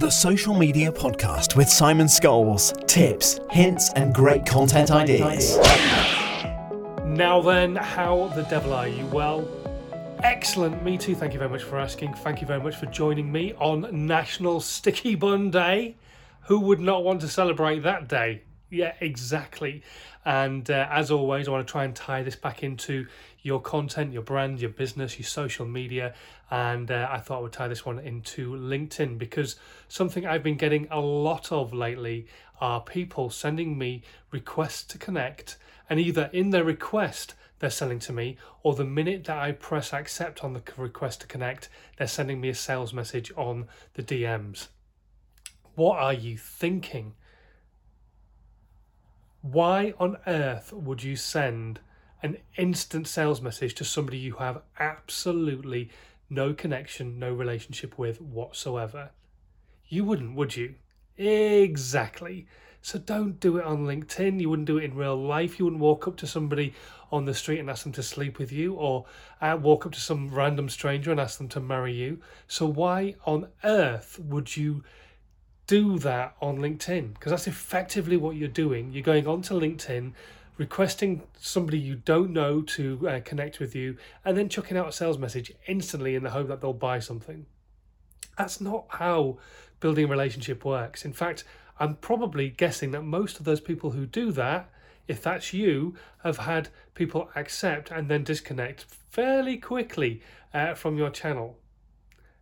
The Social Media Podcast with Simon Scholes. Tips, hints, and great content ideas. Now then, how the devil are you? Well, excellent. Me too. Thank you very much for asking. Thank you very much for joining me on National Sticky Bun Day. Who would not want to celebrate that day? Yeah, exactly. And uh, as always, I want to try and tie this back into your content, your brand, your business, your social media. And uh, I thought I would tie this one into LinkedIn because something I've been getting a lot of lately are people sending me requests to connect. And either in their request, they're sending to me, or the minute that I press accept on the request to connect, they're sending me a sales message on the DMs. What are you thinking? Why on earth would you send an instant sales message to somebody you have absolutely no connection, no relationship with whatsoever? You wouldn't, would you? Exactly. So don't do it on LinkedIn. You wouldn't do it in real life. You wouldn't walk up to somebody on the street and ask them to sleep with you, or uh, walk up to some random stranger and ask them to marry you. So why on earth would you do that on LinkedIn because that's effectively what you're doing. You're going onto LinkedIn, requesting somebody you don't know to uh, connect with you, and then chucking out a sales message instantly in the hope that they'll buy something. That's not how building a relationship works. In fact, I'm probably guessing that most of those people who do that, if that's you, have had people accept and then disconnect fairly quickly uh, from your channel.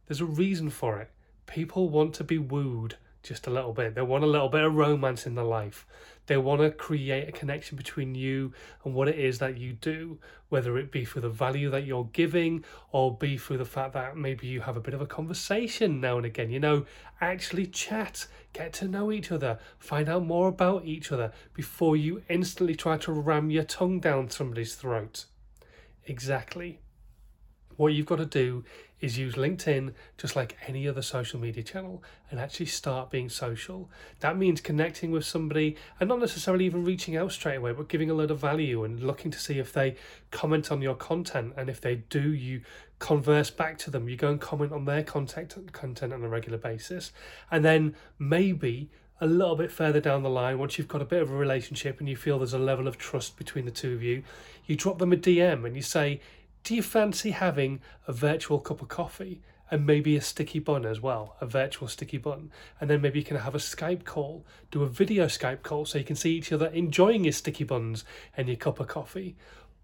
There's a reason for it. People want to be wooed just a little bit. They want a little bit of romance in their life. They want to create a connection between you and what it is that you do, whether it be for the value that you're giving or be through the fact that maybe you have a bit of a conversation now and again. You know, actually chat, get to know each other, find out more about each other before you instantly try to ram your tongue down somebody's throat. Exactly. What you've got to do is use LinkedIn just like any other social media channel and actually start being social. That means connecting with somebody and not necessarily even reaching out straight away, but giving a lot of value and looking to see if they comment on your content. And if they do, you converse back to them. You go and comment on their content content on a regular basis. And then maybe a little bit further down the line, once you've got a bit of a relationship and you feel there's a level of trust between the two of you, you drop them a DM and you say, do you fancy having a virtual cup of coffee and maybe a sticky bun as well, a virtual sticky bun? And then maybe you can have a Skype call, do a video Skype call so you can see each other enjoying your sticky buns and your cup of coffee.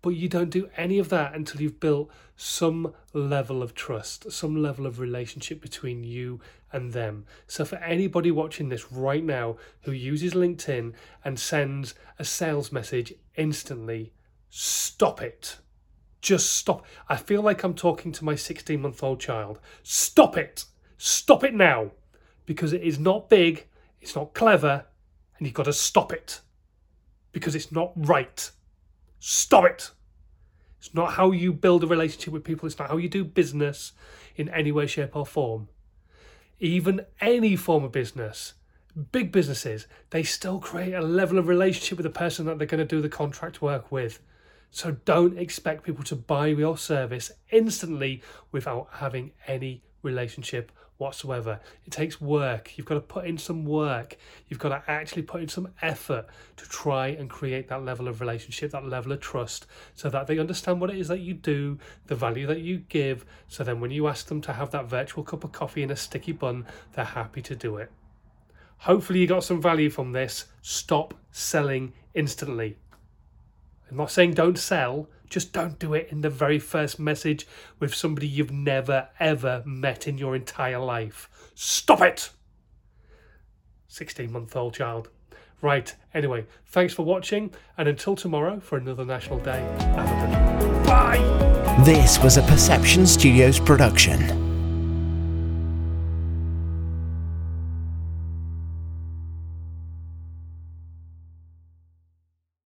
But you don't do any of that until you've built some level of trust, some level of relationship between you and them. So, for anybody watching this right now who uses LinkedIn and sends a sales message instantly, stop it. Just stop. I feel like I'm talking to my 16 month old child. Stop it. Stop it now. Because it is not big, it's not clever, and you've got to stop it. Because it's not right. Stop it. It's not how you build a relationship with people, it's not how you do business in any way, shape, or form. Even any form of business, big businesses, they still create a level of relationship with the person that they're going to do the contract work with. So don't expect people to buy your service instantly without having any relationship whatsoever. It takes work. You've got to put in some work. You've got to actually put in some effort to try and create that level of relationship, that level of trust, so that they understand what it is that you do, the value that you give. So then when you ask them to have that virtual cup of coffee and a sticky bun, they're happy to do it. Hopefully, you got some value from this. Stop selling instantly. I'm not saying don't sell, just don't do it in the very first message with somebody you've never ever met in your entire life. Stop it! 16 month old child. Right, anyway, thanks for watching, and until tomorrow for another National Day, Bye! This was a Perception Studios production.